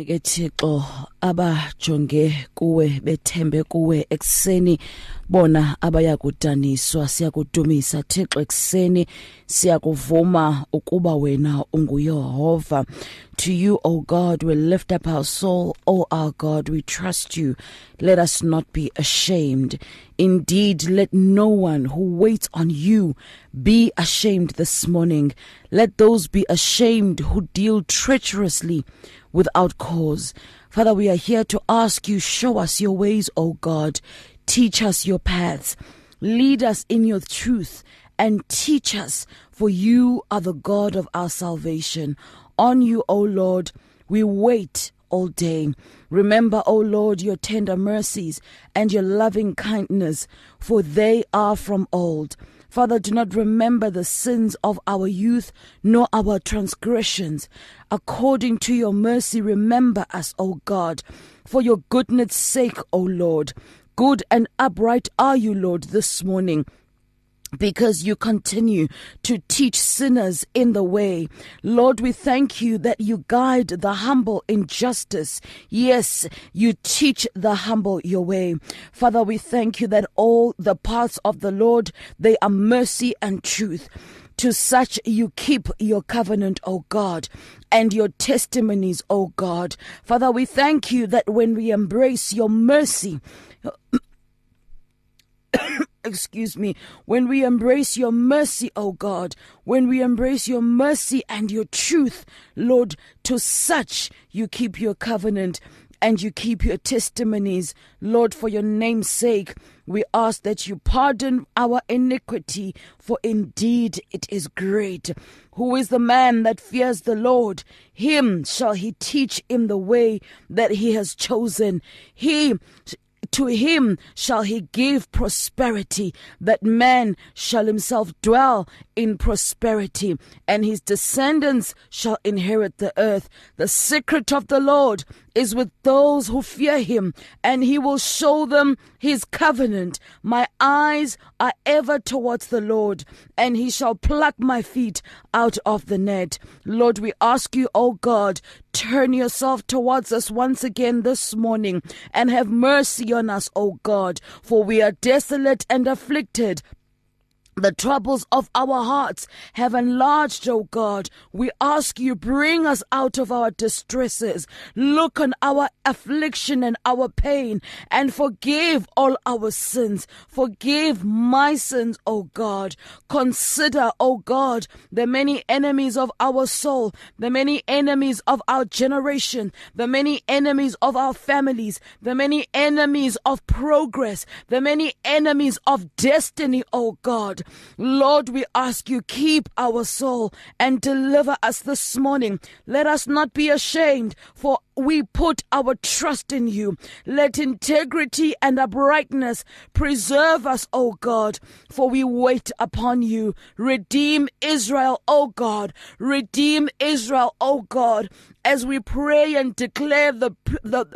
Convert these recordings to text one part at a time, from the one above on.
Inene ke Thixo abajonge kuwe bethembe kuwe ekseni bona abayakudaniswa siyakudumisa Thixo ekseni siyakuvuma ukuba wena unguyehova. To you o God we lift up our soul. O our God we trust you. Let us not be ashamed. Indeed let no one who waits on you be ashamed this morning. Let those be ashamed who deal treacherously without cause. Father, we are here to ask you, show us your ways, O God. Teach us your paths. Lead us in your truth and teach us, for you are the God of our salvation. On you, O Lord, we wait all day. Remember, O Lord, your tender mercies and your loving kindness, for they are from old. Father, do not remember the sins of our youth, nor our transgressions. According to your mercy, remember us, O God, for your goodness' sake, O Lord. Good and upright are you, Lord, this morning because you continue to teach sinners in the way. Lord, we thank you that you guide the humble in justice. Yes, you teach the humble your way. Father, we thank you that all the paths of the Lord, they are mercy and truth. To such you keep your covenant, O God, and your testimonies, O God. Father, we thank you that when we embrace your mercy, excuse me, when we embrace your mercy, O God, when we embrace your mercy and your truth, Lord, to such you keep your covenant and you keep your testimonies. Lord, for your name's sake, we ask that you pardon our iniquity, for indeed it is great. Who is the man that fears the Lord? Him shall he teach in the way that he has chosen. He to him shall he give prosperity, that man shall himself dwell in prosperity, and his descendants shall inherit the earth. The secret of the Lord is with those who fear him, and he will show them his covenant. My eyes are ever towards the Lord, and he shall pluck my feet out of the net. Lord, we ask you, O God, turn yourself towards us once again this morning and have mercy on us, O God, for we are desolate and afflicted the troubles of our hearts have enlarged, O God. We ask you, bring us out of our distresses. Look on our affliction and our pain and forgive all our sins. Forgive my sins, O God. Consider, O God, the many enemies of our soul, the many enemies of our generation, the many enemies of our families, the many enemies of progress, the many enemies of destiny, O God. Lord, we ask you, keep our soul and deliver us this morning. Let us not be ashamed, for we put our trust in you. Let integrity and uprightness preserve us, O God, for we wait upon you. Redeem Israel, O God. Redeem Israel, O God, as we pray and declare the, the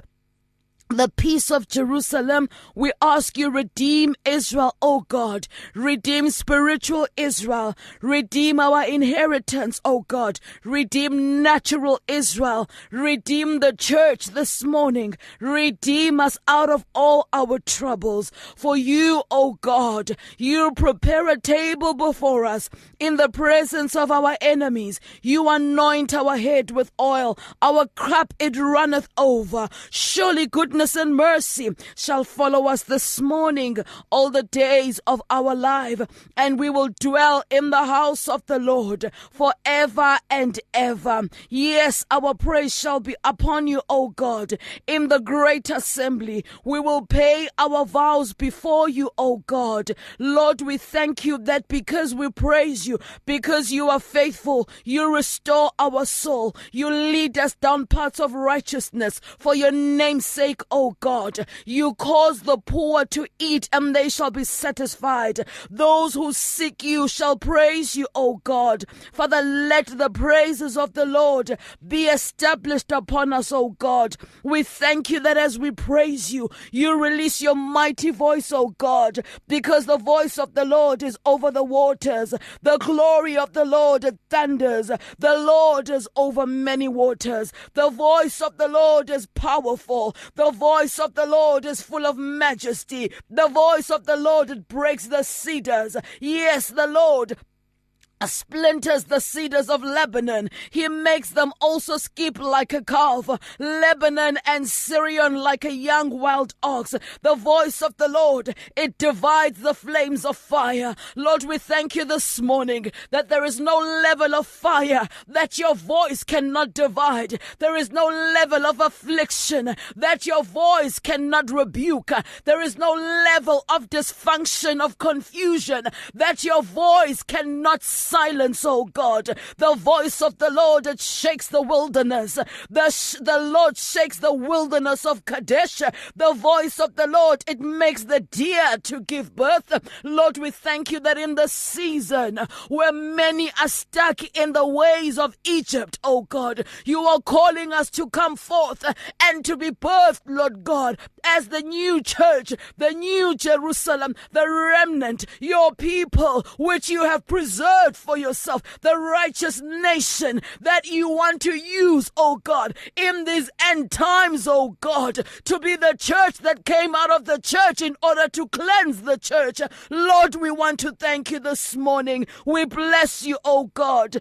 the peace of Jerusalem. We ask you, redeem Israel, O God. Redeem spiritual Israel. Redeem our inheritance, O God. Redeem natural Israel. Redeem the church this morning. Redeem us out of all our troubles. For you, O God, you prepare a table before us in the presence of our enemies. You anoint our head with oil. Our cup it runneth over. Surely goodness goodness and mercy shall follow us this morning all the days of our life, and we will dwell in the house of the Lord forever and ever. Yes, our praise shall be upon you, O God, in the great assembly. We will pay our vows before you, O God. Lord, we thank you that because we praise you, because you are faithful, you restore our soul, you lead us down paths of righteousness for your name's sake, O God. You cause the poor to eat and they shall be satisfied. Those who seek you shall praise you, O God. Father, let the praises of the Lord be established upon us, O God. We thank you that as we praise you, you release your mighty voice, O God, because the voice of the Lord is over the waters. The glory of the Lord thunders. The Lord is over many waters. The voice of the Lord is powerful. The voice of the Lord is full of majesty. The voice of the Lord breaks the cedars. Yes, the Lord splinters the cedars of Lebanon. He makes them also skip like a calf. Lebanon and Sirion like a young wild ox. The voice of the Lord, it divides the flames of fire. Lord, we thank you this morning that there is no level of fire that your voice cannot divide. There is no level of affliction that your voice cannot rebuke. There is no level of dysfunction, of confusion that your voice cannot silence, O God. The voice of the Lord, it shakes the wilderness. The, sh- the Lord shakes the wilderness of Kadesh. The voice of the Lord, it makes the deer to give birth. Lord, we thank you that in the season where many are stuck in the ways of Egypt, O God, you are calling us to come forth and to be birthed, Lord God, as the new church, the new Jerusalem, the remnant, your people, which you have preserved for yourself, the righteous nation that you want to use, oh God, in these end times, oh God, to be the church that came out of the church in order to cleanse the church. Lord, we want to thank you this morning. We bless you, oh God.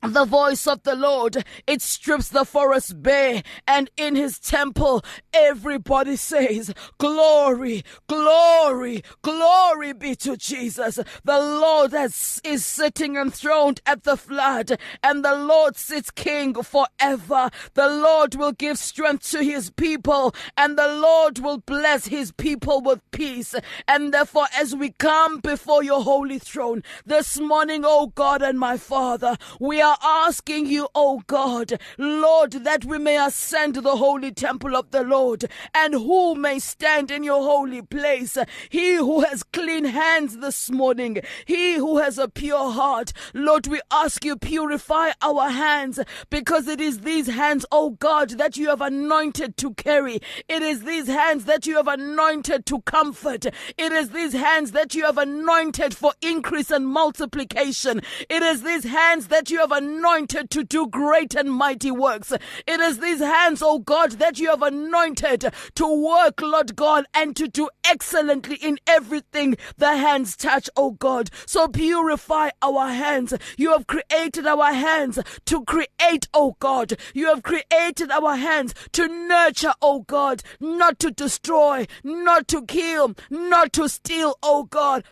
The voice of the Lord, it strips the forest bare, and in his temple, everybody says, Glory, glory, glory be to Jesus. The Lord has, is sitting enthroned at the flood, and the Lord sits king forever. The Lord will give strength to his people, and the Lord will bless his people with peace. And therefore, as we come before your holy throne this morning, O God and my Father, we are are asking you, oh God, Lord, that we may ascend the holy temple of the Lord, and who may stand in your holy place? He who has clean hands this morning, he who has a pure heart. Lord, we ask you, purify our hands, because it is these hands, oh God, that you have anointed to carry. It is these hands that you have anointed to comfort. It is these hands that you have anointed for increase and multiplication. It is these hands that you have anointed to do great and mighty works. It is these hands, oh God, that you have anointed to work, Lord God, and to do excellently in everything the hands touch, oh God. So purify our hands. You have created our hands to create, oh God. You have created our hands to nurture, oh God, not to destroy, not to kill, not to steal, oh God,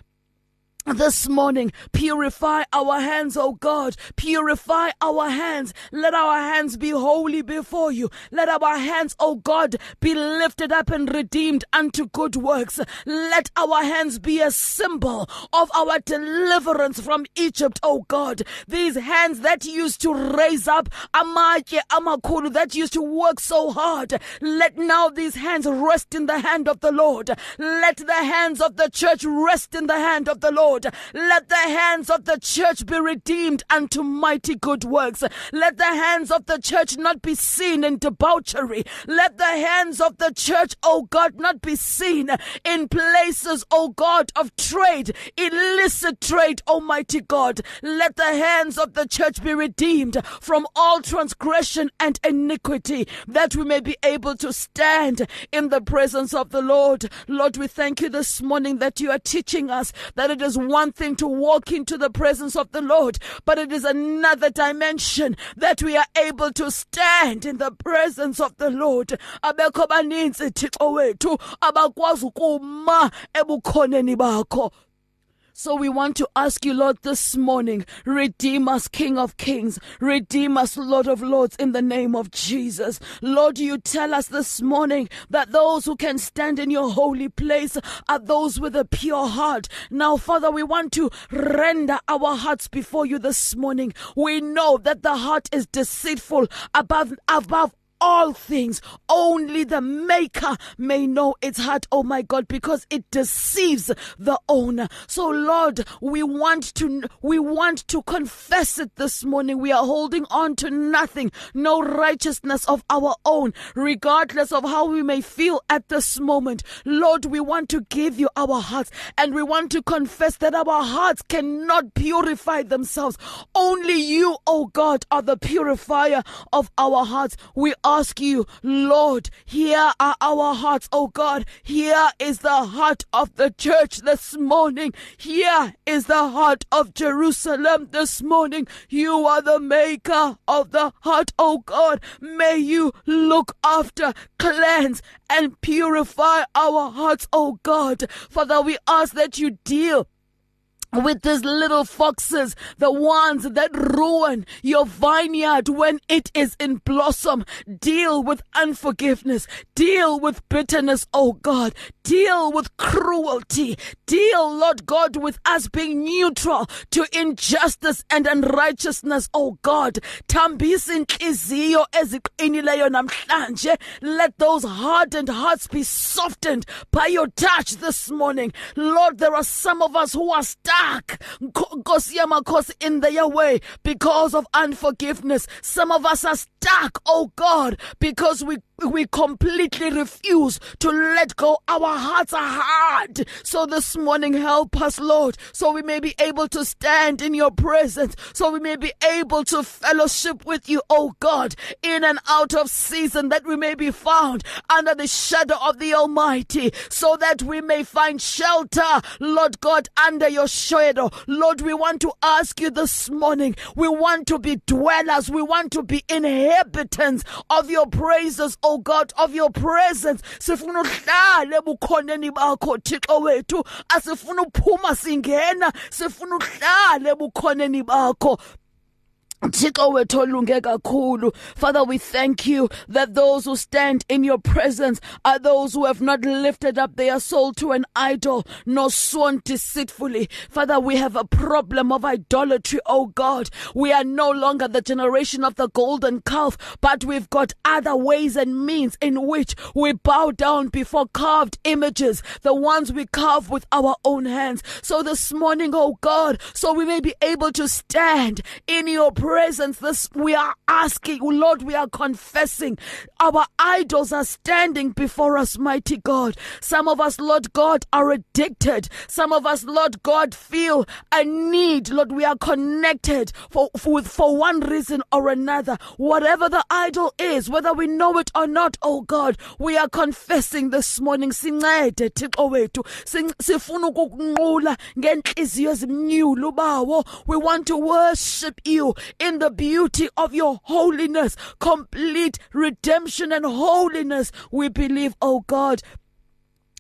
this morning, purify our hands, O God. Purify our hands. Let our hands be holy before you. Let our hands, O God, be lifted up and redeemed unto good works. Let our hands be a symbol of our deliverance from Egypt, O God. These hands that used to raise up amatye amakulu, that used to work so hard. Let now these hands rest in the hand of the Lord. Let the hands of the church rest in the hand of the Lord. Lord. Let the hands of the church be redeemed unto mighty good works. Let the hands of the church not be seen in debauchery. Let the hands of the church, O God, not be seen in places, O God, of trade, illicit trade, Almighty God. Let the hands of the church be redeemed from all transgression and iniquity, that we may be able to stand in the presence of the Lord. Lord, we thank you this morning that you are teaching us that it is one thing to walk into the presence of the Lord, but it is another dimension that we are able to stand in the presence of the Lord. Abakwazi ukuma ebukhoneni bakho so we want to ask you, Lord, this morning, redeem us, King of Kings, redeem us, Lord of Lords, in the name of Jesus. Lord, you tell us this morning that those who can stand in your holy place are those with a pure heart. Now, Father, we want to render our hearts before you this morning. We know that the heart is deceitful above, above all things. Only the maker may know its heart, oh my God, because it deceives the owner. So Lord, we want to, we want to confess it this morning. We are holding on to nothing, no righteousness of our own, regardless of how we may feel at this moment. Lord, we want to give you our hearts and we want to confess that our hearts cannot purify themselves. Only you, oh God, are the purifier of our hearts. We ask you, Lord, here are our hearts, oh God. Here is the heart of the church this morning. Here is the heart of Jerusalem this morning. You are the maker of the heart, oh God. May you look after, cleanse, and purify our hearts, oh God. Father, we ask that you deal with these little foxes, the ones that ruin your vineyard when it is in blossom. Deal with unforgiveness. Deal with bitterness, oh God. Deal with cruelty. Deal, Lord God, with us being neutral to injustice and unrighteousness, oh God. Let those hardened hearts be softened by your touch this morning. Lord, there are some of us who are stuck stuck, in their way because of unforgiveness. Some of us are stuck, oh God, because we we completely refuse to let go. Our hearts are hard. So this morning, help us, Lord, so we may be able to stand in your presence, so we may be able to fellowship with you, oh God, in and out of season, that we may be found under the shadow of the Almighty, so that we may find shelter, Lord God, under your shadow. Lord, we want to ask you this morning, we want to be dwellers, we want to be inhabitants of your praises, oh God, of your presence. Sifuna uhlale bukhoneni bakho Thixo wethu. Asifuna uphuma singena, sifuna uhlale bukhoneni bakho. Father, we thank you that those who stand in your presence are those who have not lifted up their soul to an idol nor sworn deceitfully. Father, we have a problem of idolatry, oh God. We are no longer the generation of the golden calf, but we've got other ways and means in which we bow down before carved images, the ones we carve with our own hands. So this morning, oh God, so we may be able to stand in your presence presence. This we are asking oh lord we are confessing. Our idols are standing before us mighty god. Some of us lord god are addicted. Some of us lord god feel a need. Lord we are connected for for, for one reason or another. Whatever the idol is whether we know it or not oh god we are confessing this morning. Sincede thixo wethu sifuna ukukunqula ngenhliziyo ezimnyulu bawo we want to worship you in the beauty of your holiness, complete redemption and holiness. We believe, oh God,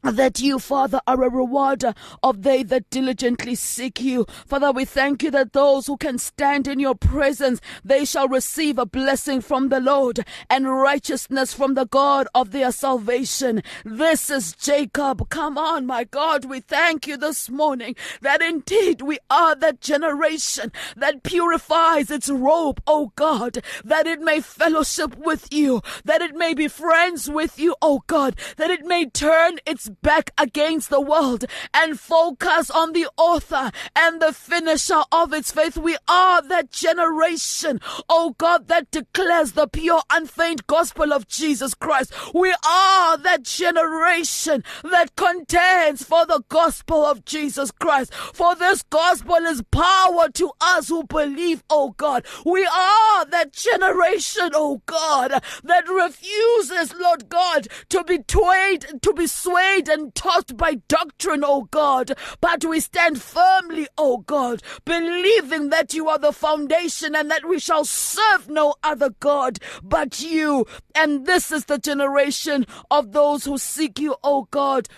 that you, Father, are a rewarder of they that diligently seek you. Father, we thank you that those who can stand in your presence, they shall receive a blessing from the Lord and righteousness from the God of their salvation. This is Jacob. Come on, my God, we thank you this morning that indeed we are that generation that purifies its robe, O God, that it may fellowship with you, that it may be friends with you, O God, that it may turn its back against the world and focus on the author and the finisher of its faith. We are that generation, oh God, that declares the pure, unfeigned gospel of Jesus Christ. We are that generation that contends for the gospel of Jesus Christ. For this gospel is power to us who believe, oh God. We are that generation, oh God, that refuses, Lord God, to be swayed, to be swayed swayed and tossed by doctrine, O God, but we stand firmly, O God, believing that you are the foundation and that we shall serve no other God but you. And this is the generation of those who seek you, O God,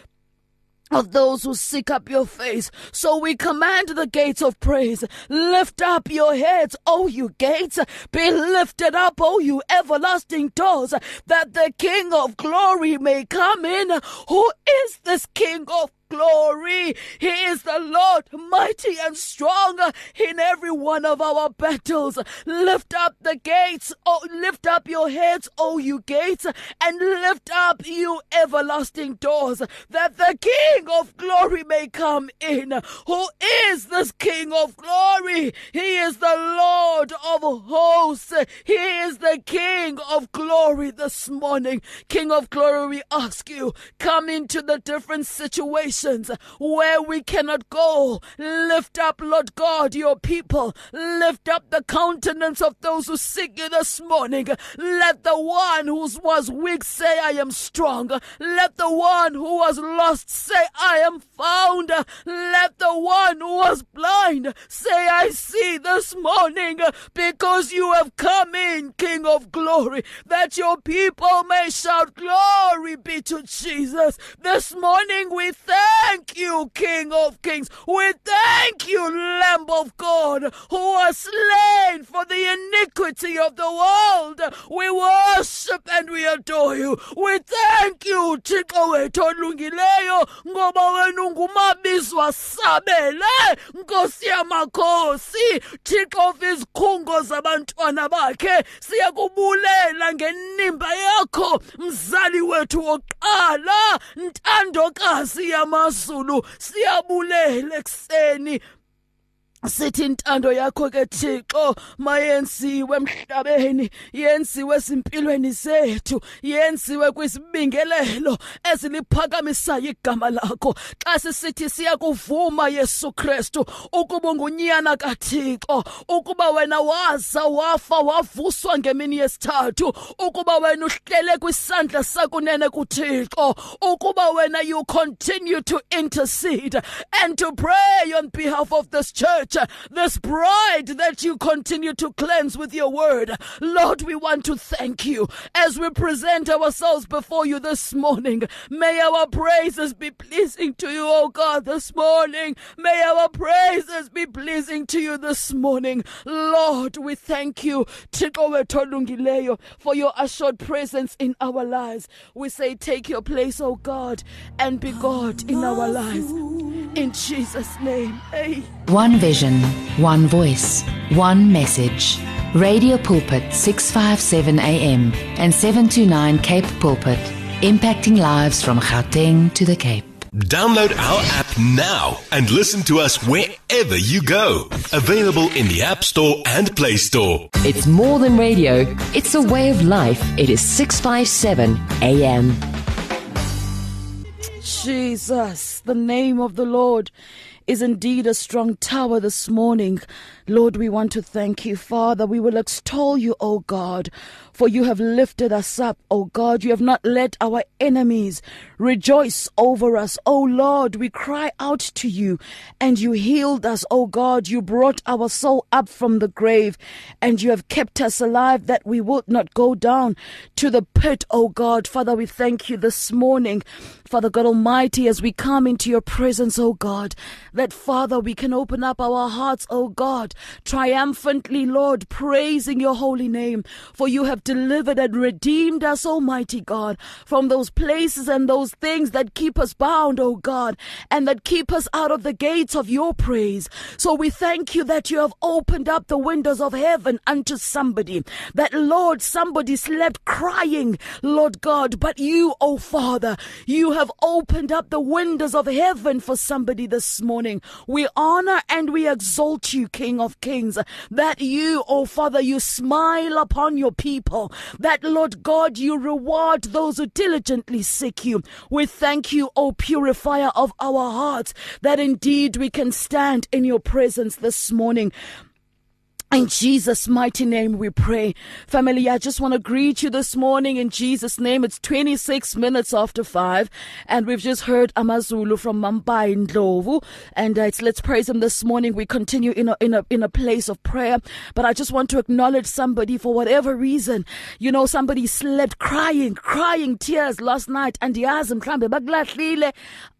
of those who seek up your face. So we command the gates of praise. Lift up your heads, O you gates. Be lifted up, O you everlasting doors, that the King of glory may come in. Who is this King of glory. He is the Lord mighty and strong in every one of our battles. Lift up the gates, oh, lift up your heads, O you gates, and lift up you everlasting doors, that the King of glory may come in. Who is this King of glory? He is the Lord of hosts. He is the King of glory this morning. King of glory, we ask you, come into the different situations where we cannot go. Lift up, Lord God, your people. Lift up the countenance of those who seek you this morning. Let the one who was weak say, I am strong. Let the one who was lost say, I am found. Let the one who was blind say, I see this morning because you have come in, King of glory, that your people may shout, Glory be to Jesus. This morning we thank you, King of kings. We thank you, Lamb of God, who was slain for the iniquity of the world. We worship and we adore you. We thank you, Thixo wethu olungileyo, ngoba wena ungumabizwa sabele, Nkosi yamakhosi, Thixo izikhungo zabantwana bakhe, siyakubulela ngenimba yakho, mzali wethu wokuqala, ntandokazi yamazulu, siyabulela ekseni sithi intando yakho ke Thixo mayenziwe emhlabeni yenziwe esimpilweni zethu yenziwe kwisibingelelo eziliphakamisa igama lakho. Xa sisithi siyakuvuma Yesu Kristu ukuba ngunyana kaThixo ukuba wena waza wafa wavuswa ngemini yesithathu ukuba wena uhlele kwisandla sakunene kuThixo ukuba wena you continue to intercede and to pray on behalf of this church. Church, this bride that you continue to cleanse with your word. Lord, we want to thank you as we present ourselves before you this morning. May our praises be pleasing to you, oh God, this morning. May our praises be pleasing to you this morning. Lord, we thank you for your assured presence in our lives. We say, take your place, oh God, and be God in our lives. In Jesus' name. Hey. One vision, one voice, one message. Radio Pulpit 657 AM and 729 Cape Pulpit, impacting lives from Gauteng to the Cape. Download our app now and listen to us wherever you go. Available in the App Store and Play Store. It's more than radio, it's a way of life. It is 657 AM. Jesus, the name of the Lord is indeed a strong tower this morning. Lord, we want to thank you, Father. We will extol you, O God, for you have lifted us up, O God. You have not let our enemies rejoice over us. O Lord, we cry out to you and you healed us, O God. You brought our soul up from the grave and you have kept us alive that we would not go down to the pit, O God. Father, we thank you this morning, Father God Almighty, as we come into your presence, O God, that Father, we can open up our hearts, O God, triumphantly, Lord, praising your holy name. For you have delivered and redeemed us, Almighty God, from those places and those things that keep us bound, O God, and that keep us out of the gates of your praise. So we thank you that you have opened up the windows of heaven unto somebody. That, Lord, somebody slept crying, Lord God, but you, O Father, you have opened up the windows of heaven for somebody this morning. We honor and we exalt you, King of Kings, that you, O Father, you smile upon your people, that, Lord God, you reward those who diligently seek you. We thank you, O purifier of our hearts, that indeed we can stand in your presence this morning. In Jesus' mighty name we pray. Family, I just want to greet you this morning in Jesus' name. It's 26 minutes after 5 and we've just heard Amazulu from Mambai Ndlovu and uh, it's let's praise him this morning. We continue in a, in a, in a place of prayer, but I just want to acknowledge somebody for whatever reason. You know, somebody slept crying, crying tears last night and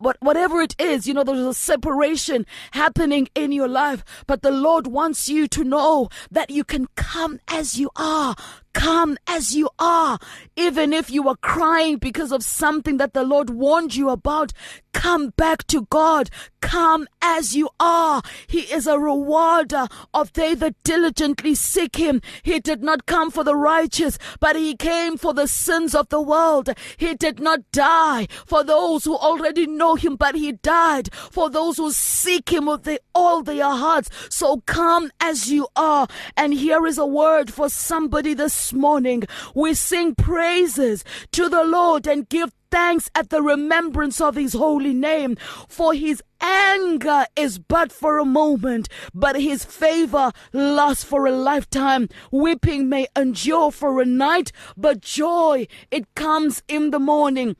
but whatever it is, you know, there's a separation happening in your life, but the Lord wants you to know that you can come as you are. Come as you are. Even if you are crying because of something that the Lord warned you about, come back to God. Come as you are. He is a rewarder of they that diligently seek him. He did not come for the righteous, but he came for the sins of the world. He did not die for those who already know him, but he died for those who seek him with the, all their hearts. So come as you are. And here is a word for somebody this morning. We sing praises to the Lord and give thanks at the remembrance of his holy name. For his anger is but for a moment, but his favor lasts for a lifetime. Weeping may endure for a night, but joy, it comes in the morning.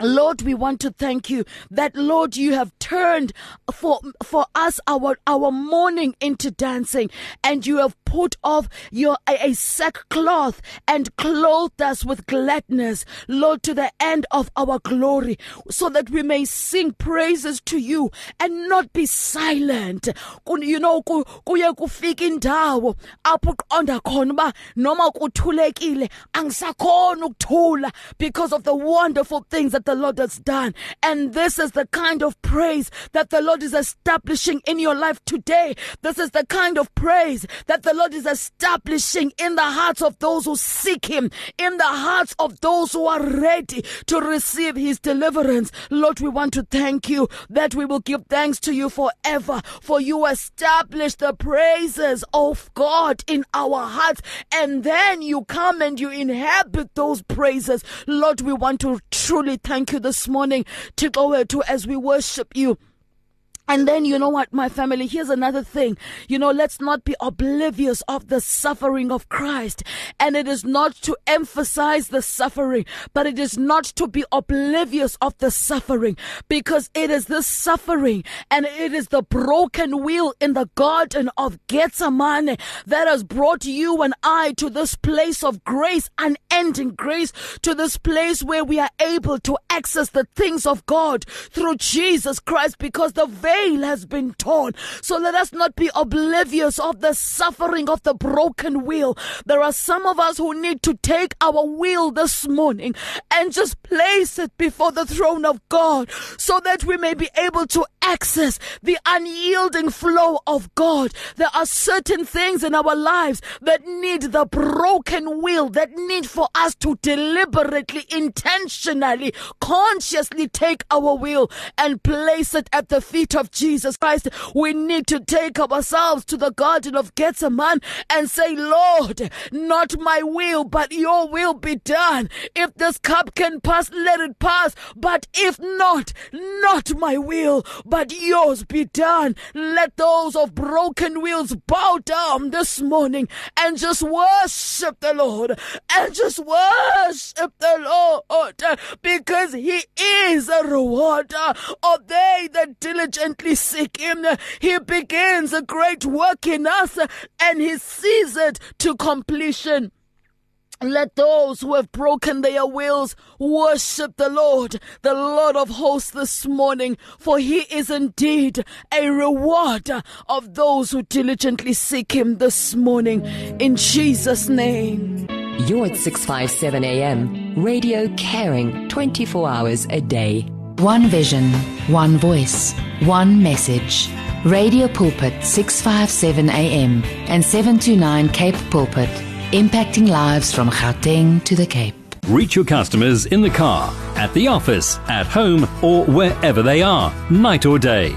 Lord, we want to thank you that Lord, you have turned for, for us our, our mourning into dancing and you have put off your, a, a sackcloth and clothed us with gladness, Lord, to the end of our glory so that we may sing praises to you and not be silent. You know, kuye kufika indawo apho uqonda khona uba noma kuthulekile angisakhona ukuthula because of the wonderful things that the Lord has done. And this is the kind of praise that the Lord is establishing in your life today. This is the kind of praise that the Lord is establishing in the hearts of those who seek Him, in the hearts of those who are ready to receive His deliverance. Lord, we want to thank you that we will give thanks to you forever, for you establish the praises of God in our hearts, and then you come and you inhabit those praises. Lord, we want to truly thank you this morning to go to as we worship you. And then, you know what, my family, here's another thing. You know, let's not be oblivious of the suffering of Christ. And it is not to emphasize the suffering, but it is not to be oblivious of the suffering because it is the suffering and it is the broken wheel in the garden of Gethsemane that has brought you and I to this place of grace, unending grace, to this place where we are able to access the things of God through Jesus Christ because the veil has been torn. So let us not be oblivious of the suffering of the broken wheel. There are some of us who need to take our will this morning and just place it before the throne of God so that we may be able to access the unyielding flow of God. There are certain things in our lives that need the broken will, that need for us to deliberately, intentionally, consciously take our will and place it at the feet of Jesus Christ. We need to take ourselves to the Garden of Gethsemane and say, Lord, not my will, but your will be done. If this cup can pass, let it pass. But if not, not my will, but yours be done. Let those of broken wills bow down this morning and just worship the Lord and just worship the Lord because he is a rewarder of they that seek him. He begins a great work in us and he sees it to completion. Let those who have broken their wills worship the Lord, the Lord of hosts this morning, for he is indeed a rewarder of those who diligently seek him this morning. In Jesus' name. You're at 657 AM, radio caring 24 hours a day. One vision, one voice, one message. Radio Pulpit 657 AM and 729 Cape Pulpit, impacting lives from Gauteng to the Cape. Reach your customers in the car, at the office, at home, or wherever they are, night or day.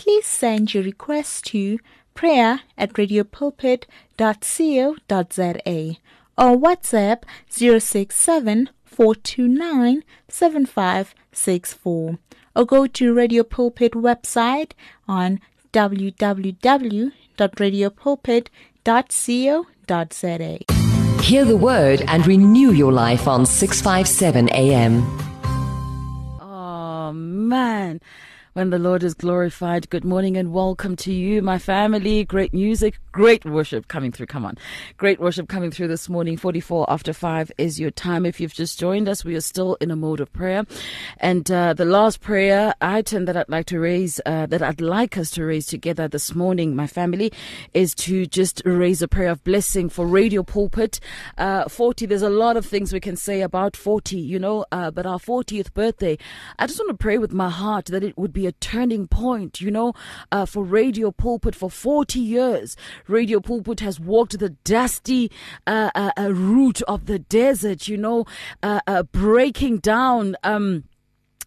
please send your request to prayer at radiopulpit.co.za or WhatsApp 067 429 7564 or go to Radio Pulpit website on www.radiopulpit.co.za. Hear the word and renew your life on 657 AM. Oh, man. When the Lord is glorified, good morning and welcome to you, my family. Great music, great worship coming through. Come on. Great worship coming through this morning. 44 after 5 is your time. If you've just joined us, we are still in a mode of prayer. And uh, the last prayer item that I'd like to raise, uh, that I'd like us to raise together this morning, my family, is to just raise a prayer of blessing for Radio Pulpit. Uh, 40, there's a lot of things we can say about 40, you know, uh, but our 40th birthday, I just want to pray with my heart that it would be a turning point, you know, uh, for Radio Pulpit for 40 years. Radio Pulpit has walked the dusty uh, uh, uh route of the desert, you know, uh, uh, breaking down. Um,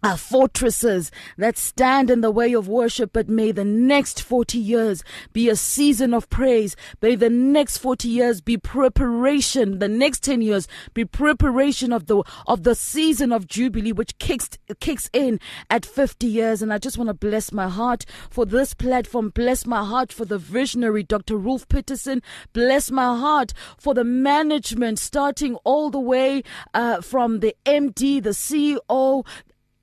uh, fortresses that stand in the way of worship, but may the next 40 years be a season of praise. May the next 40 years be preparation. The next 10 years be preparation of the, of the season of Jubilee, which kicks, kicks in at 50 years. And I just want to bless my heart for this platform. Bless my heart for the visionary, Dr. Rolf Peterson. Bless my heart for the management, starting all the way uh, from the MD, the CEO,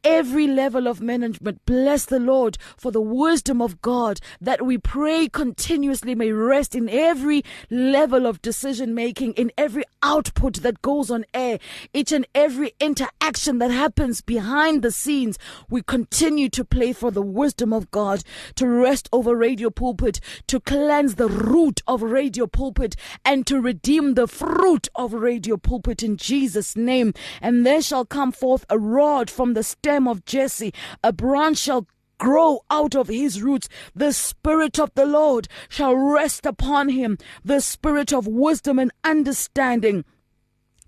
every level of management. Bless the Lord for the wisdom of God that we pray continuously may rest in every level of decision making, in every output that goes on air, each and every interaction that happens behind the scenes. We continue to pray for the wisdom of God to rest over radio pulpit, to cleanse the root of radio pulpit, and to redeem the fruit of radio pulpit in Jesus' name. And there shall come forth a rod from the stem stem of Jesse, a branch shall grow out of his roots. The Spirit of the Lord shall rest upon him, the Spirit of wisdom and understanding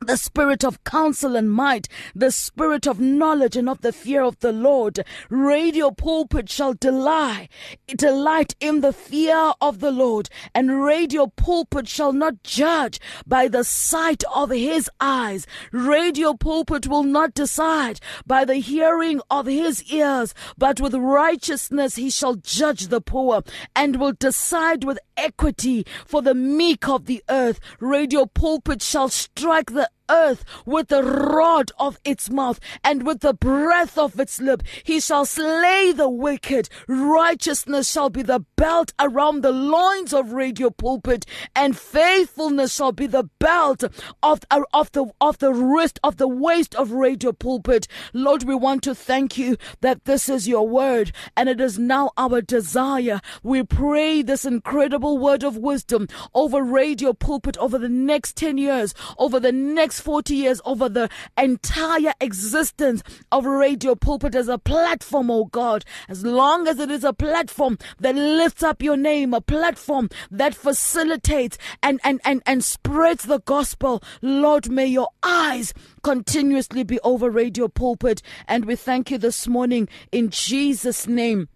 the spirit of counsel and might, the spirit of knowledge and of the fear of the Lord. Radio pulpit shall delight, delight in the fear of the Lord, and radio pulpit shall not judge by the sight of his eyes. Radio pulpit will not decide by the hearing of his ears, but with righteousness he shall judge the poor and will decide with equity for the meek of the earth. Radio pulpit shall strike the earth with the rod of its mouth and with the breath of its lip. He shall slay the wicked. Righteousness shall be the belt around the loins of radio pulpit, and faithfulness shall be the belt of, of the of the wrist of the waist of radio pulpit. Lord, we want to thank you that this is your word and it is now our desire. We pray this incredible word of wisdom over radio pulpit over the next 10 years, over the next next 40 years over the entire existence of Radio Pulpit as a platform, oh God. As long as it is a platform that lifts up your name, a platform that facilitates and, and, and, and spreads the gospel, Lord, may your eyes continuously be over Radio Pulpit. And we thank you this morning in Jesus' name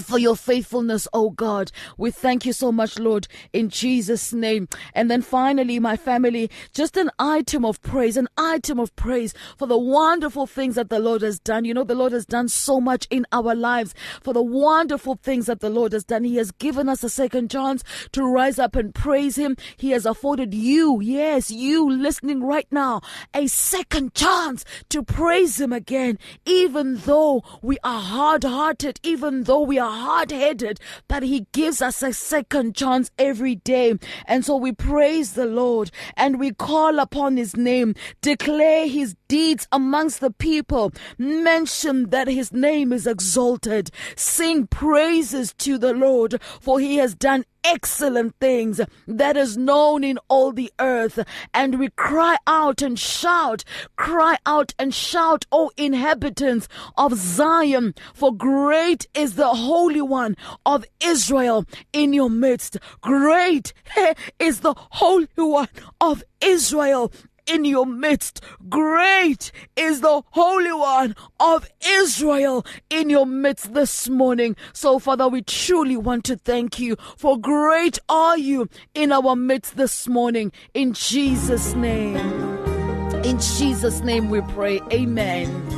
for your faithfulness, oh God. We thank you so much, Lord, in Jesus' name. And then finally, my family, just an item of praise, an item of praise for the wonderful things that the Lord has done. You know, the Lord has done so much in our lives for the wonderful things that the Lord has done. He has given us a second chance to rise up and praise Him. He has afforded you, yes, you listening right now, a second chance to praise Him again, even though we are hard hearted, even though we are hard headed, but He gives us a second chance every day. And so we praise the Lord and we call upon His name, declare His deeds amongst the people, mention that His name is exalted, sing praises to the Lord, for He has done excellent things that is known in all the earth. And we cry out and shout, cry out and shout, O inhabitants of Zion, for great is the Holy One of Israel in your midst. Great is the Holy One of Israel in your midst. Great is the Holy One of Israel in your midst this morning. So, Father, we truly want to thank you for great are you in our midst this morning. In Jesus' name. In Jesus' name we pray. Amen.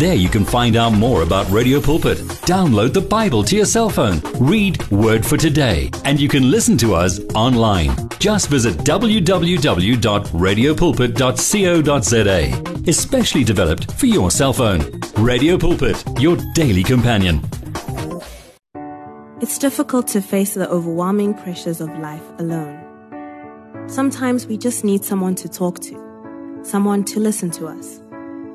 There you can find out more about Radio Pulpit. Download the Bible to your cell phone. Read Word for Today. And you can listen to us online. Just visit www.radiopulpit.co.za. Especially developed for your cell phone. Radio Pulpit, your daily companion. It's difficult to face the overwhelming pressures of life alone. Sometimes we just need someone to talk to, someone to listen to us.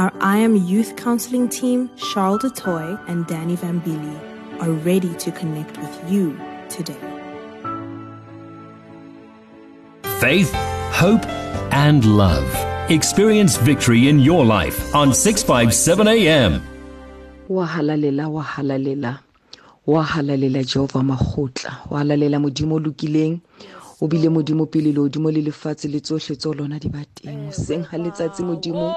Our I Am Youth Counseling team, Charles DeToy and Danny Vambili, are ready to connect with you today. Faith, hope, and love. Experience victory in your life on 657 AM. wa halalela wa halalela wa halalela jehova makgotla wa halalela modimo o lokileng o bile modimo pele le odimo le lefatshe le tsohle tso lona di ba teng hoseng ga letsatsi modimo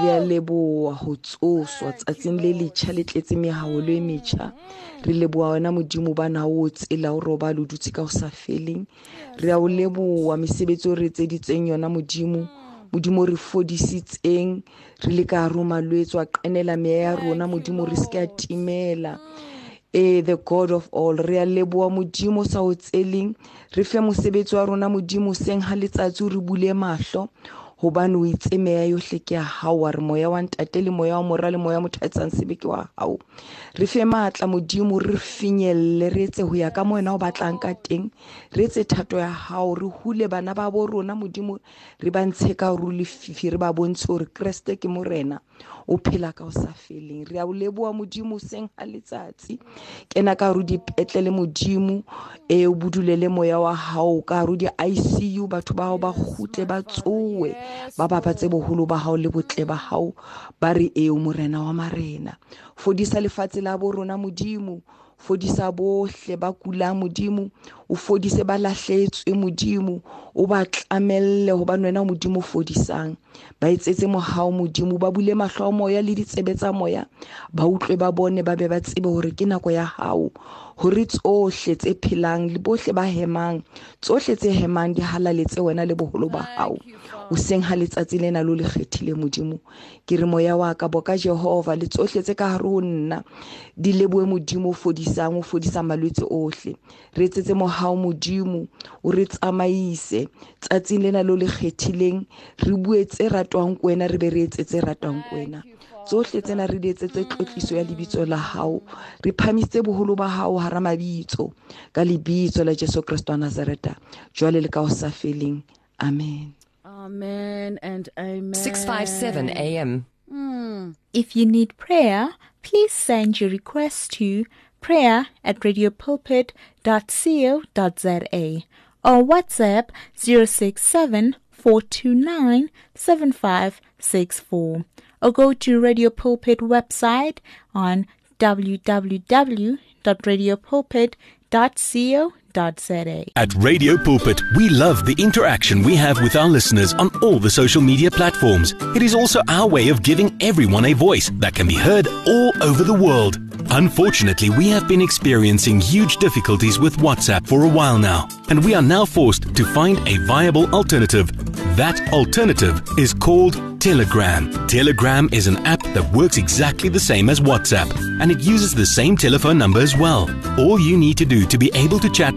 re a leboa go tsoswa tsatsing le letšha le tletse megagolo e metšha re leboa wena modimo ba na o tsela o roba le dutse ka go sa feleng. Re a o leboa mesebetsi o re etseditseng yona modimo. Modimo re fodisitseng re le ka malwetse a qenela meya ya rona. Modimo re se ke a timela. Eh the god of all. Re a leboa modimo sa o tseleng. Re fe mosebetsi wa rona modimo seng ha letsatsi o re bule mahlo hobane o itse meya yohle ke ya hao wa re moya wa ntate le moya wa mora le moya motho a etsang sebe ke wa gago re fe maatla modimo re finyelele re etse go ya ka mo wena o batlang ka teng. Re etse thato ya gago re hule bana ba bo rona modimo re ba ntshe ka ro lefifi re ba bontshe gore keresete ke morena o phela ka o sa feleng re a o leboa modimo seng ga letsatsi. Kena ka gare dipetlele modimo e o bodulele moya wa gago ka gare di-icu batho ba ba gutle ba tsowe ba bapatse bogolo ba gago le botle ba gago ba re eo morena wa marena. Fodisa lefatshe la bo rona modimo fodisa bohle ba kulang modimo o fodise ba lahletswe modimo o ba tlamelle hobane wena modimo o fodisang. Ba etsetse mohao modimo ba bule mahlo a moya le ditsebe tsa moya ba utlwe ba bone ba be ba tsebe hore ke nako ya hao. Hore tsohle tse phelang le bohle ba hemang tsohle tse hemang di halaletse wena le boholo ba hao. O seng ha letsatsi lena lo le kgethile modimo. Ke re moya wa ka boka jehova le tsohle tse ka hare ho nna di leboe modimo o fodisang o fodisa malwetse ohle. Re etsetse mohao modimo o re tsamaise. Tsatsing lena lo le kgethileng re bue tse ratwang ko wena re be re etse tse ratwang ko wena. Tsohle tsena re di etsetse tlotliso ya lebitso la hao. Re phamisitse boholo ba hao hara mabitso ka lebitso la jesu kristo wa nazareta. Jwale le ka o sa feleng. Amen Amen and amen. 657 AM. Hmm. If you need prayer, please send your request to prayer at radiopulpit.co.za or WhatsApp 067 429 7564 or go to Radio Pulpit website on www.radiopulpit.co.za. At Radio Pulpit, we love the interaction we have with our listeners on all the social media platforms. It is also our way of giving everyone a voice that can be heard all over the world. Unfortunately, we have been experiencing huge difficulties with WhatsApp for a while now, and we are now forced to find a viable alternative. That alternative is called Telegram. Telegram is an app that works exactly the same as WhatsApp, and it uses the same telephone number as well. All you need to do to be able to chat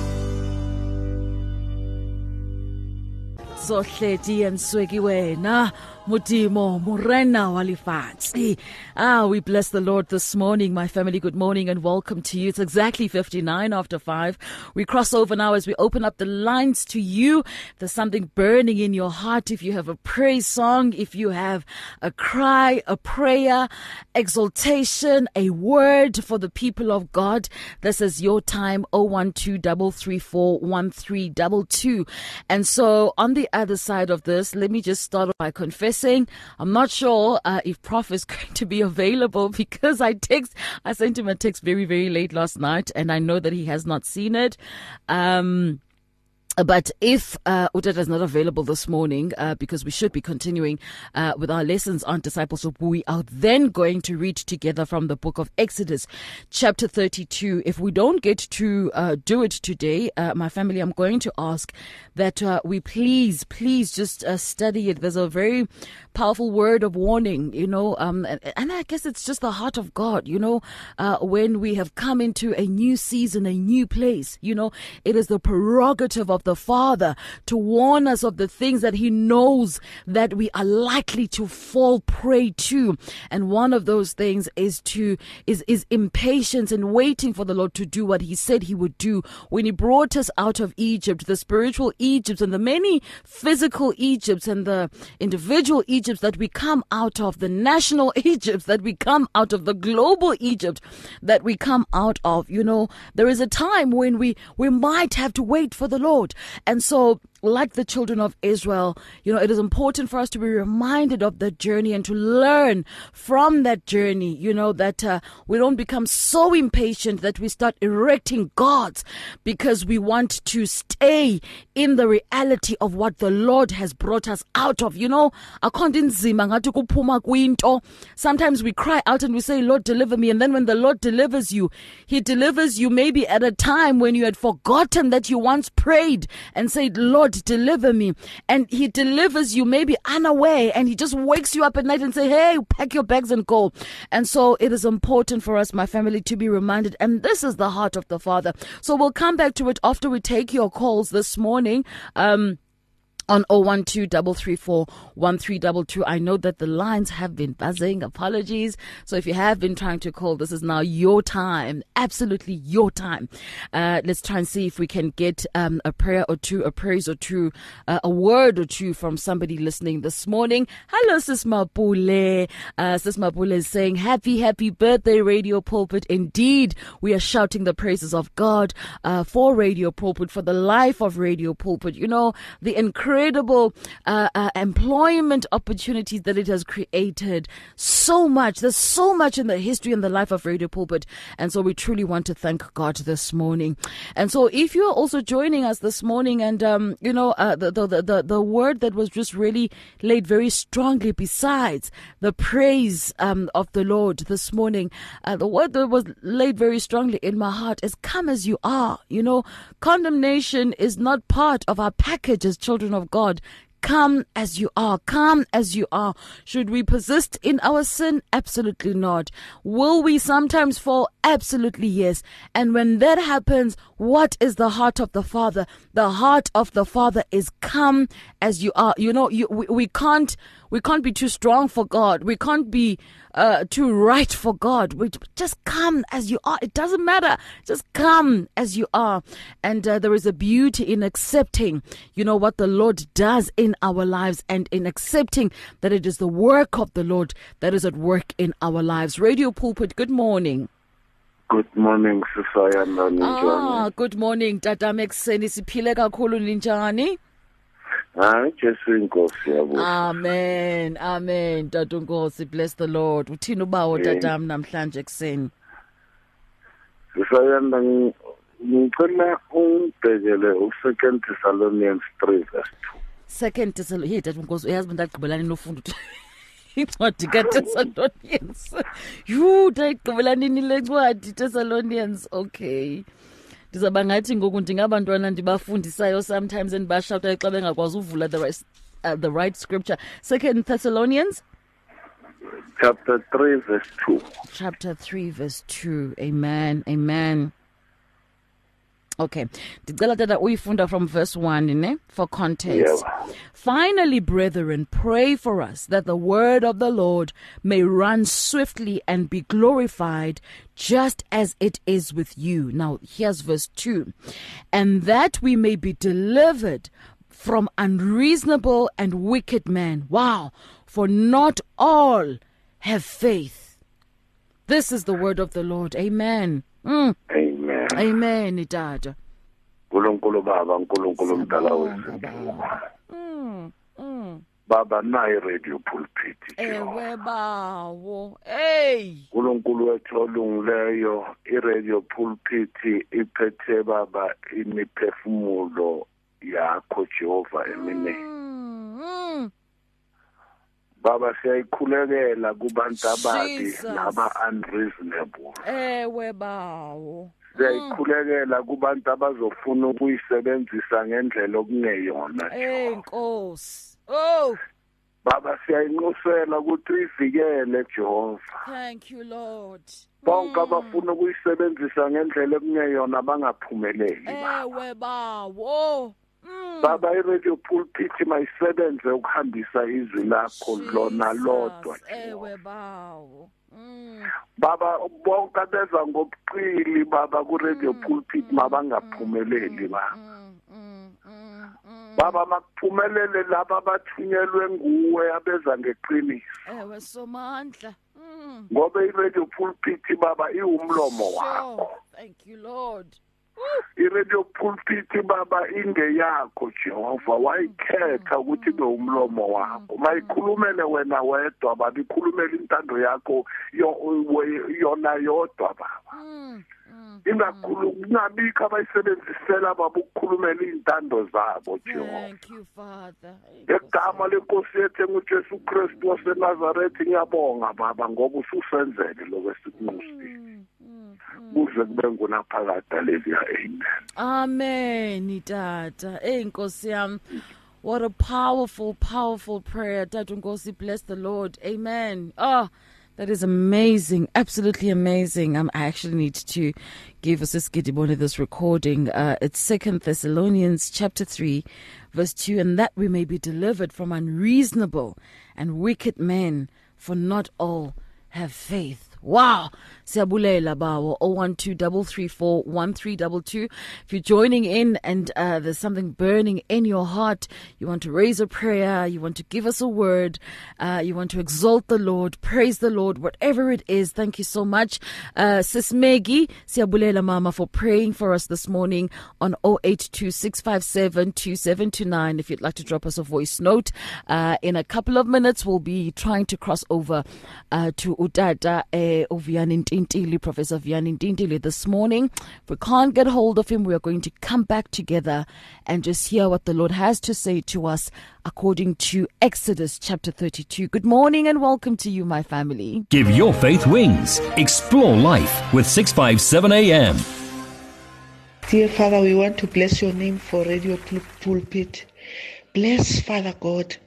So hleti and sweki wena modimo morena wa ah we bless the lord this morning my family. Good morning and welcome to you. It's exactly 59 after 5 we cross over now as we open up the lines to you. There's something burning in your heart. If you have a praise song if you have a cry a prayer exaltation a word for the people of god this is your time 0123341322 and so on the other side of this let me just start by confessing saying, I'm not sure uh, if Prof is going to be available because I text, I sent him a text very, very late last night and I know that he has not seen it. Um, but if uh, is not available this morning, uh, because we should be continuing uh, with our lessons on discipleship, we are then going to read together from the book of Exodus, chapter 32. If we don't get to uh, do it today, uh, my family, I'm going to ask that uh, we please, please just uh, study it. There's a very powerful word of warning, you know, um, and, and I guess it's just the heart of God, you know, when we have come into a new season, a new place, you know, it is the prerogative of the Father to warn us of the things that He knows that we are likely to fall prey to. And one of those things is to, is, is impatience and waiting for the Lord to do what He said He would do when He brought us out of Egypt, the spiritual Egypt and the many physical Egypts and the individual Egypts that we come out of, the national Egypts that we come out of, the global Egypt that we come out of. You know, there is a time when we, we might have to wait for the Lord. And so like the children of Israel, you know, it is important for us to be reminded of that journey and to learn from that journey, you know, that uh, we don't become so impatient that we start erecting gods because we want to stay in the reality of what the Lord has brought us out of. You know, sometimes we cry out and we say, Lord, deliver me. And then when the Lord delivers you, He delivers you maybe at a time when you had forgotten that you once prayed and said, Lord, Lord, deliver me. And he delivers you maybe unaware and he just wakes you up at night and say, hey, pack your bags and go. And so it is important for us, my family, to be reminded. And this is the heart of the Father. So we'll come back to it after we take your calls this morning. Um, on 012 I know that the lines have been buzzing. Apologies. So if you have been trying to call, this is now your time. Absolutely your time. Uh, let's try and see if we can get um, a prayer or two, a praise or two, uh, a word or two from somebody listening this morning. Hello, Sis Mapule. Uh, Sis Mapule is saying, Happy, happy birthday, Radio Pulpit. Indeed, we are shouting the praises of God uh, for Radio Pulpit, for the life of Radio Pulpit. You know, the incredible incredible uh, uh, employment opportunities that it has created. So much. There's so much in the history and the life of Radio Pulpit. And so we truly want to thank God this morning. And so if you're also joining us this morning and, um, you know, uh, the, the, the, the word that was just really laid very strongly besides the praise um, of the Lord this morning, uh, the word that was laid very strongly in my heart is come as you are. You know, condemnation is not part of our package as children of God. Come as you are. Come as you are. Should we persist in our sin? Absolutely not. Will we sometimes fall? Absolutely yes. And when that happens, what is the heart of the Father? The heart of the Father is come as you are. You know, you, we, we can't we can't be too strong for God. We can't be uh, too right for God. We just come as you are. It doesn't matter. Just come as you are. And uh, there is a beauty in accepting, you know, what the Lord does in our lives and in accepting that it is the work of the Lord that is at work in our lives. Radio Pulpit, good morning. Good morning, Sisayanda. Ah, good morning, Tata Mekseni. Siphile kakhulu ninjani? Hayi jesu inkosi yabo. Amen amen tata unkosi bless the lord. Uthini ubawo tatam namhlanje ekuseni? Sisayanda ngicela ungibhekele u-second thessalonians three verse two. Second thessalonians hey tata unkosi uyazi bendagqibelani nofunda incwadi kathessalonians. Yu ndayigqibela nini le ncwadi thessalonians? Okay. Ndizawuba ngathi ngoku ndingabantwana ndibafundisayo sometimes endibashawutayo xa bengakwazi uvula the right, uh, the right scripture. Second thessalonians? Chapter 3 verse 2 chapter 3 verse 2 amen. Amen Okay. Ndicela tata uyifunda from verse 1 ne for context. Yeah. Finally brethren pray for us that the word of the Lord may run swiftly and be glorified just as it is with you. Now here's verse 2. And that we may be delivered from unreasonable and wicked men. Wow. For not all have faith. This is the word of the Lord. Amen. Mm. amen Amen, Dada. nkulunkulu baba nkulunkulu mdala Baba. Mm, mm. baba nayi radio pulpit Ewe bawo. Hey. nkulunkulu wethu olungileyo i-radio pulpit iphethe baba imiphefumulo yakho jehova eminengi Mm, mm. baba siyayikhulekela kubantu ababi Jesus. naba-unreasonable Ewe bawo. Siyayikhulekela kubantu abazofuna ukuyisebenzisa ngendlela okungeyona Hey Nkosi. Oh, baba siyayinxusela ukuthi uyivikele jehova thank you Lord. bonke abafuna ukuyisebenzisa ngendlela ekungeyona bangaphumeleli baba. Ewe bawo. Mm. baba i-radio pulpit mayisebenze ukuhambisa izwi lakho lona lodwa Ewe bawo. Mm. baba bonke abeza ngobuqili baba ku-radio pulpit mabangaphumeleli baba Mm, mm, mm. baba makuphumelele laba abathunyelwe nguwe abeza ngeqiniso Ewe somandla. Ngoba i-radio pulpit baba iwumlomo wakho Thank you Lord. I-radio pulpit baba ingeyakho jehova. Wayikhetha ukuthi ibe umlomo wakho. Mayikhulumele wena wedwa baba. Ikhulumele intando yakho yo- we- yona yodwa baba. Mm, mm. ingakhulu kungabikho abayisebenzisela baba ukukhulumela iy'ntando zabo jehova Thank you Father. Hey, ngegama lenkosi yethu engujesu kristu wasenazaretha ngiyabonga baba ngoba ususenzele lokho esikunqusile Mm, mm, mm. Kuze kube ngunaphakade aleluya amen Amen, Tata. Hey, Nkosi yam. What a powerful, powerful prayer. Tata Nkosi, bless the Lord. Amen. Oh, that is amazing. Absolutely amazing. Um, I actually need to give us this recording. Uh, it's Second Thessalonians chapter 3, verse 2, and that we may be delivered from unreasonable and wicked men, for not all have faith. Wow. Siyabulela bawo 0123341322. If you're joining in and uh, there's something burning in your heart, you want to raise a prayer, you want to give us a word, uh, you want to exalt the Lord, praise the Lord, whatever it is. Thank you so much. Uh, Sis Maggie, siyabulela mama for praying for us this morning on 0826572729. If you'd like to drop us a voice note, uh, in a couple of minutes we'll be trying to cross over uh, to Utata uh, Vianney Ntintili, Professor Vianney Ntintili this morning. If we can't get hold of him, we are going to come back together and just hear what the Lord has to say to us according to Exodus chapter 32. Good morning and welcome to you, my family. Give your faith wings. Explore life with 657 AM. Dear Father, we want to bless your name for Radio Pul- Pulpit. Bless, Father God,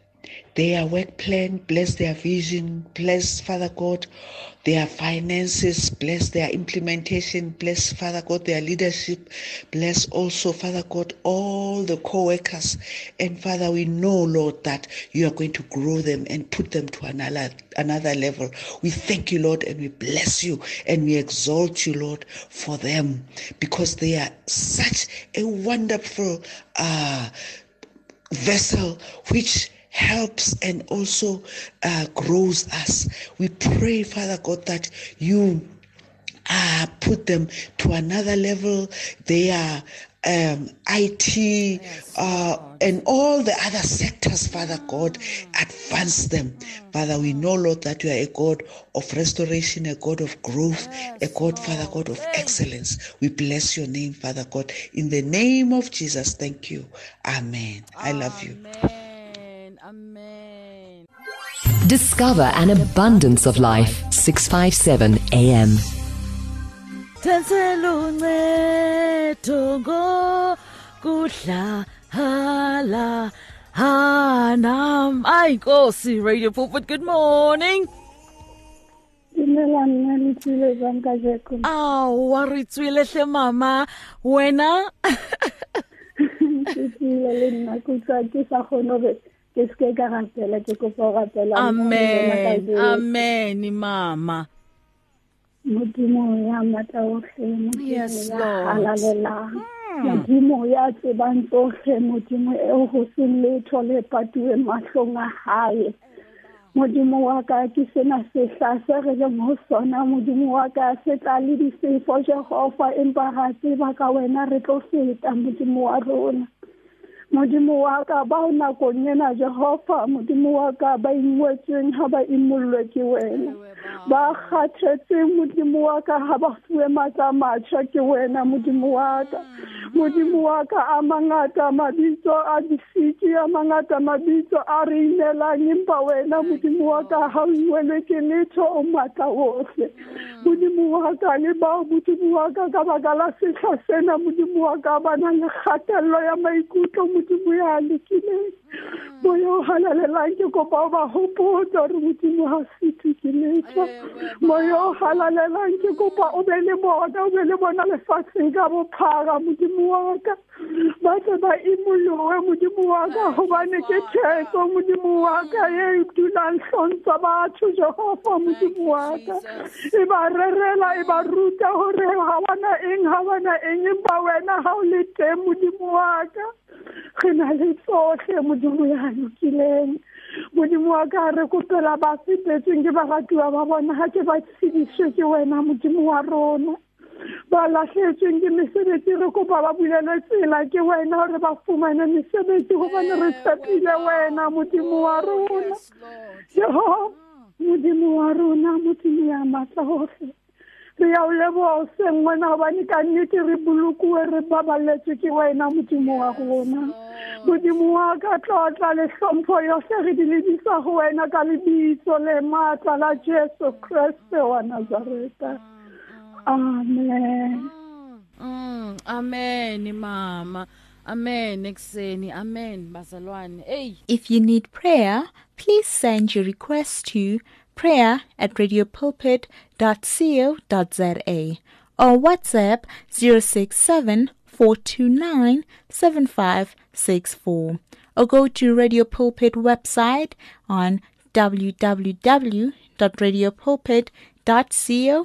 their work plan, bless their vision, bless, Father God, their finances, bless their implementation, bless, Father God, their leadership, bless also, Father God, all the co workers. And Father, we know, Lord, that you are going to grow them and put them to another, another level. We thank you, Lord, and we bless you and we exalt you, Lord, for them because they are such a wonderful uh, vessel which helps and also uh, grows us. We pray, Father God, that you uh, put them to another level. They are um, IT uh, and all the other sectors, Father God, advance them. Father, we know, Lord, that you are a God of restoration, a God of growth, a God, Father God, of excellence. We bless your name, Father God. In the name of Jesus, thank you. Amen. I love you. Amen. Amen. Discover an abundance of life. 657 AM. Thansela uncedo ngokudlala hanam. Ay Nkosi Radio Pulpit. Good morning. dumela nna le tswile jang ka jeko aowa re tswile hle mama wena ke tswile le nna ke utlwa ke sa kgone gore ke seke ka rapela ke kopa go amen amen mama. Modimo ya matla otlhe modimo ya Lord. halalelang hmm. modimo ya tsebang tsotlhe modimo eo go seng letho le patuwe mahlong a gae modimo wa ka ke sena sehla se re leng sona. Modimo wa ka se tla le disefo empa ga tseba ka wena re tlo feta modimo wa rona modimo wa ka bao nakong ena jehova modimo wa ka ba ingwetsweng ha ba imollwe ke wena. Ba kgathetseng modimo wa ka ha ba fuwe matla matjha ke wena modimo wa ka. Modimo wa ka a mangata mabitso a disiki a mangata mabitso a re inelang empa wena modimo wa ka ha o ingwele ke letho o matla ohle. Modimo wa ka le bao modimo wa ka ka baka la sehla sena modimo wa ka ba na le kgatello ya maikutlo modimo ya lekileng moyo o halalelang ke kopa o ba hopotsa gore modimo ha setho ke letho moyo o halalelang ke kopa o be le bona o be le bona lefatsheng ka bophara modimo wa ka ba tle ba imolowe modimo wa ka gobane ke theko modimo wa ka e dulang tlhontsa batho jehova modimo wa ka e ba rerela e ba ruta gore ga bana eng ga bana eng empa wena ga o le teng modimo wa ka re na le tsohle modimo ya lokileng modimo wa ka re kopela ba fetetsweng ke baratuwa ba bona ga ke ba tshediswe ke wena modimo wa rona ba latlhetsweng ke mesebetsi re kopa ba bulele tsela ke wena gore ba fumane mesebetsi gobane re tshepile wena modimo wa rona jehova modimo wa rona modimo ya matla gohle re ya o leboga o seng wena gobane ka nnete re bolokowe re babaletswe ke wena modimo wa rona. Modimo wa ka tlotla le hlompho yohle re di lebisa go wena ka lebitso le matla la jesu kreste wa nazareta. Amen. Mm, amen mama. Amen ekuseni amen bazalwane. Hey. If you need prayer, please send your request to prayer at radiopulpit.co.za or WhatsApp 067 429 7564 or go to Radio Pulpit website on www.radiopulpit.co.za.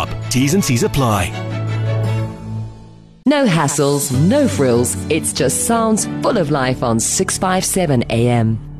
T's and C's apply. No hassles, no frills. It's just sounds full of life on 657 AM.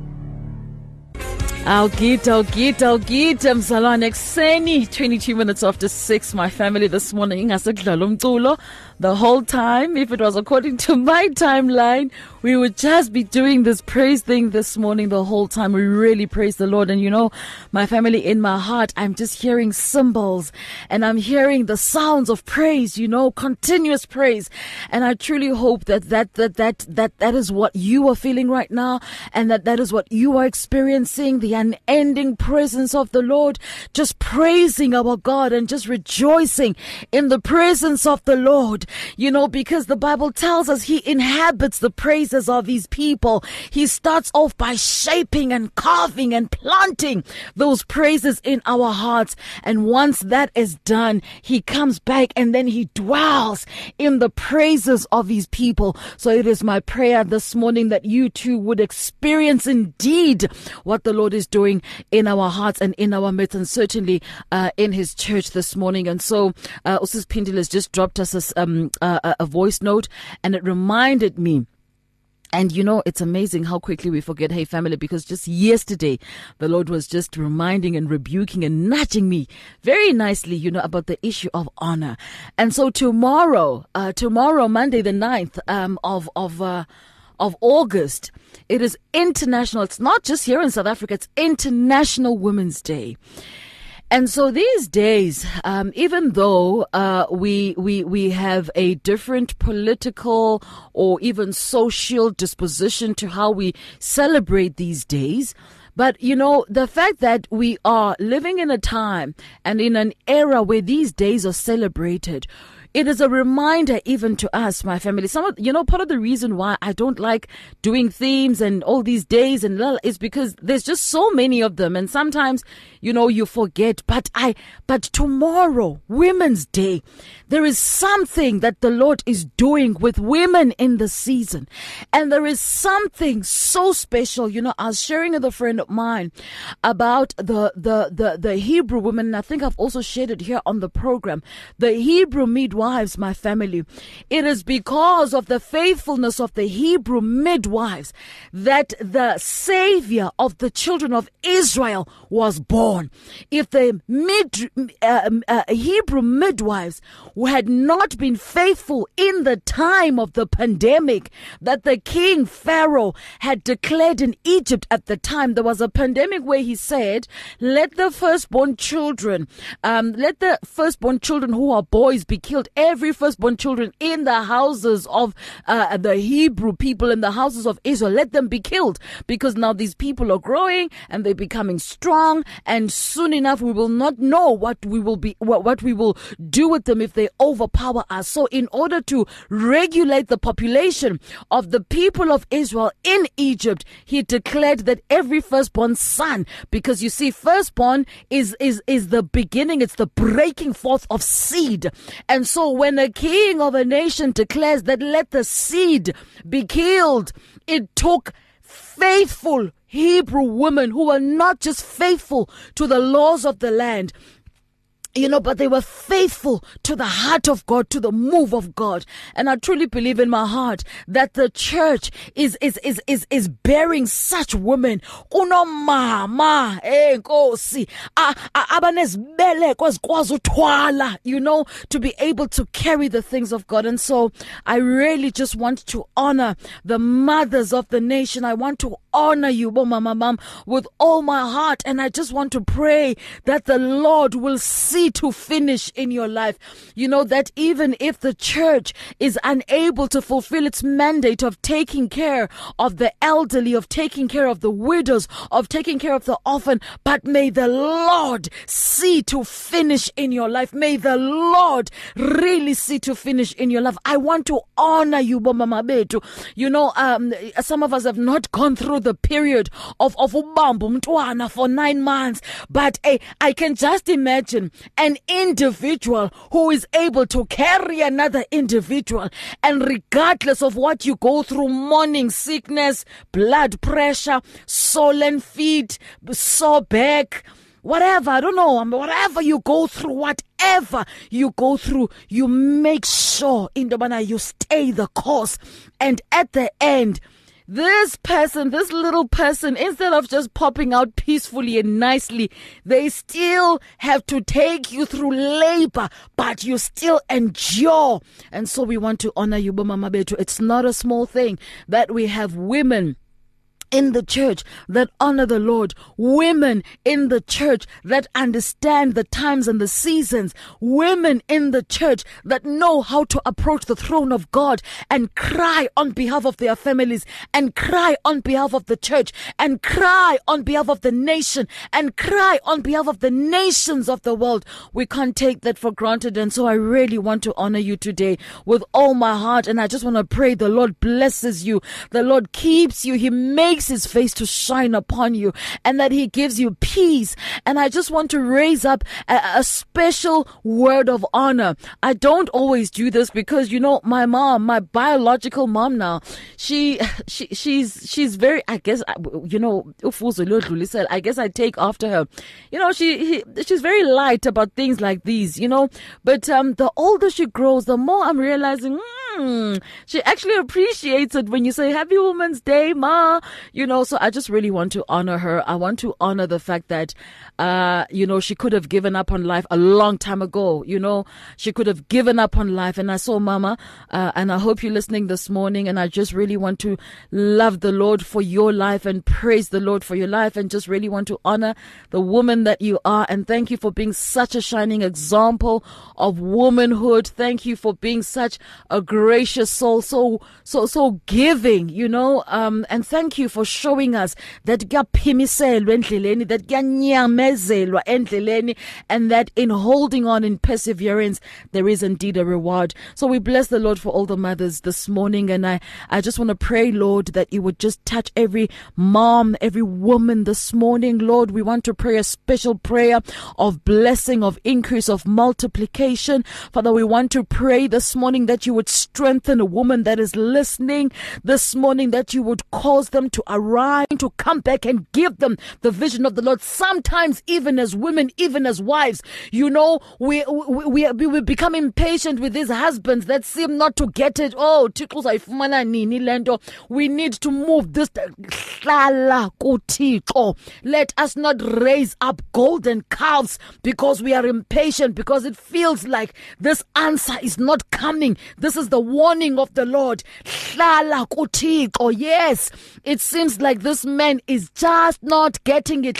awugida awugida awugida mzalwane ekuseni 22 minutes after 6 my family this morning ingasekudlala umculo the whole time if it was according to my timeline we would just be doing this praise thing this morning the whole time. We really praise the lord. And you know my family in my heart i'm just hearing cymbals and i'm hearing the sounds of praise you know continuous praise. And i truly hope that that that that that that is what you are feeling right now and that that is what you are experiencing the unending presence of the lord just praising our god and just rejoicing in the presence of the lord you know because the bible tells us he inhabits the praises of his people. He starts off by shaping and carving and planting those praises in our hearts. And once that is done he comes back and then he dwells in the praises of his people. So it is my prayer this morning that you too would experience indeed what the lord is doing in our hearts and in our midst and certainly uh, in his church this morning. And so uh, Usis Pindil has just dropped us a, um, a, a voice note and it reminded me and you know, it's amazing how quickly we forget, hey, family, because just yesterday, the Lord was just reminding and rebuking and nudging me very nicely, you know, about the issue of honor. And so tomorrow, uh, tomorrow, Monday, the 9th, um, of, of, uh, of August, it is international. It's not just here in South Africa, it's International Women's Day. And so these days, um, even though uh, we we we have a different political or even social disposition to how we celebrate these days, but you know, the fact that we are living in a time and in an era where these days are celebrated it is a reminder even to us, my family. Some of, you know, part of the reason why I don't like doing themes and all these days and is because there's just so many of them. And sometimes, you know, you forget. But I, but tomorrow, Women's Day, there is something that the Lord is doing with women in the season. And there is something so special. You know, I was sharing with a friend of mine about the, the, the, the Hebrew women. And I think I've also shared it here on the program. The Hebrew midwife midwives, my family. It is because of the faithfulness of the Hebrew midwives that the Savior of the children of Israel was born. If the mid, uh, uh, Hebrew midwives had not been faithful in the time of the pandemic that the king Pharaoh had declared in Egypt at the time, there was a pandemic where he said, Let the firstborn children, um, let the firstborn children who are boys be killed every firstborn children in the houses of uh, the Hebrew people, in the houses of Israel, let them be killed because now these people are growing and they're becoming strong, and soon enough we will not know what we will be, what, what we will do with them if they overpower us. So, in order to regulate the population of the people of Israel in Egypt, he declared that every firstborn son, because you see, firstborn is is is the beginning, it's the breaking forth of seed, and so when a king of a nation declares that let the seed be killed, it took faithful Hebrew women who were not just faithful to the laws of the land, you know, but they were faithful to the heart of God, to the move of God. And I truly believe in my heart that the church is, is, is, is, is bearing such women. Unomama, eh, nkosi, abanezibeleko ezikwazi uthwala, you know, to be able to carry the things of God. And so I really just want to honor the mothers of the nation. I want to honor you, Mama Mom, with all my heart. And I just want to pray that the Lord will see to finish in your life. You know, that even if the church is unable to fulfill its mandate of taking care of the elderly, of taking care of the widows, of taking care of the orphan, but may the Lord see to finish in your life. May the Lord really see to finish in your life. I want to honor you, Mama Betu. You know, um, some of us have not gone through the period of, of ubamba for nine months, but eh, I can just imagine an individual who is able to carry another individual. And regardless of what you go through, morning sickness, blood pressure, swollen feet, sore back, whatever, I don't know, whatever you go through, whatever you go through, you make sure in the you stay the course. And at the end, this person, this little person, instead of just popping out peacefully and nicely, they still have to take you through labor, but you still endure. And so we want to honor you, Mama Betu. It's not a small thing that we have women in the church that honor the Lord, women in the church that understand the times and the seasons, women in the church that know how to approach the throne of God and cry on behalf of their families and cry on behalf of the church and cry on behalf of the nation and cry on behalf of the nations of the world. We can't take that for granted. And so I really want to honor you today with all my heart. And I just want to pray the Lord blesses you. The Lord keeps you. He makes makes his face to shine upon you and that he gives you peace. And I just want to raise up a, a special word of honor. I don't always do this because, you know, my mom, my biological mom now, she, she, she's, she's very, I guess, you know, I guess I take after her. You know, she, he, she's very light about things like these, you know, but, um, the older she grows, the more I'm realizing, mm, she actually appreciates it when you say Happy Women's Day, Ma. You know, so I just really want to honor her. I want to honor the fact that, uh, you know, she could have given up on life a long time ago. You know, she could have given up on life. And I saw Mama, uh, and I hope you're listening this morning. And I just really want to love the Lord for your life and praise the Lord for your life and just really want to honor the woman that you are. And thank you for being such a shining example of womanhood. Thank you for being such a gracious soul, so so so giving, you know. Um, and thank you for showing us that kuyaphimiselwa endleleni, that kuyanyamezelwa endleleni, and that in holding on in perseverance there is indeed a reward. So we bless the Lord for all the mothers this morning, and I I just want to pray, Lord, that you would just touch every mom, every woman this morning, Lord. We want to pray a special prayer of blessing, of increase, of multiplication. Father, we want to pray this morning that you would strengthen a woman that is listening this morning, that you would cause them to arise, to come back and give them the vision of the Lord. Sometimes, even as women, even as wives, you know, we, we, we, we become impatient with these husbands that seem not to get it. Oh, we need to move this. Let us not raise up golden calves because we are impatient, because it feels like this answer is not coming. This is the warning of the Lord. Yes, it seems like this man is just not getting it.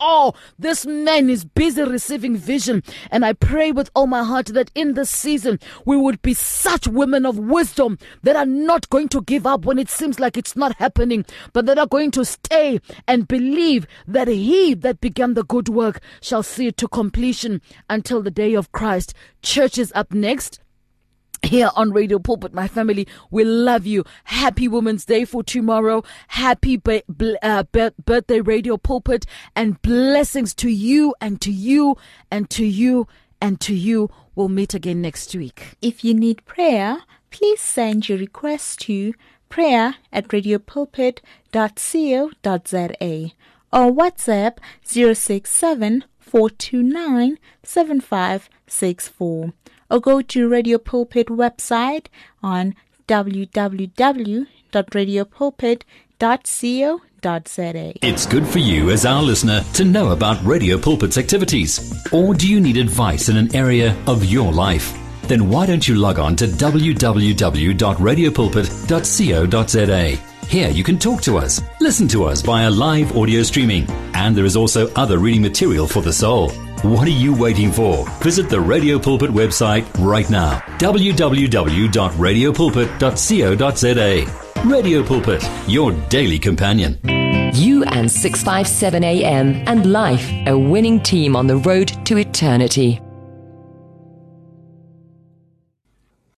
Oh, this man is busy receiving vision. And I pray with all my heart that in this season we would be such women of wisdom that are not going to give up when it seems like it's not happening, but that are going to stay and believe that he that began the good work shall see it to completion until the day of Christ. Church is up next here on Radio Pulpit, my family, we love you. Happy Women's Day for tomorrow. Happy ba- uh, birthday, Radio Pulpit, and blessings to you and to you and to you and to you. We'll meet again next week. If you need prayer, please send your request to prayer at radiopulpit.co.za or WhatsApp 067 429 7564 or go to Radio Pulpit website on www.radiopulpit.co.za. It's good for you as our listener to know about Radio Pulpit's activities. Or do you need advice in an area of your life? Then why don't you log on to www.radiopulpit.co.za? Here you can talk to us, listen to us via live audio streaming, and there is also other reading material for the soul. What are you waiting for? Visit the Radio Pulpit website right now www.radiopulpit.co.za. Radio Pulpit, your daily companion. You and 657 AM and life, a winning team on the road to eternity.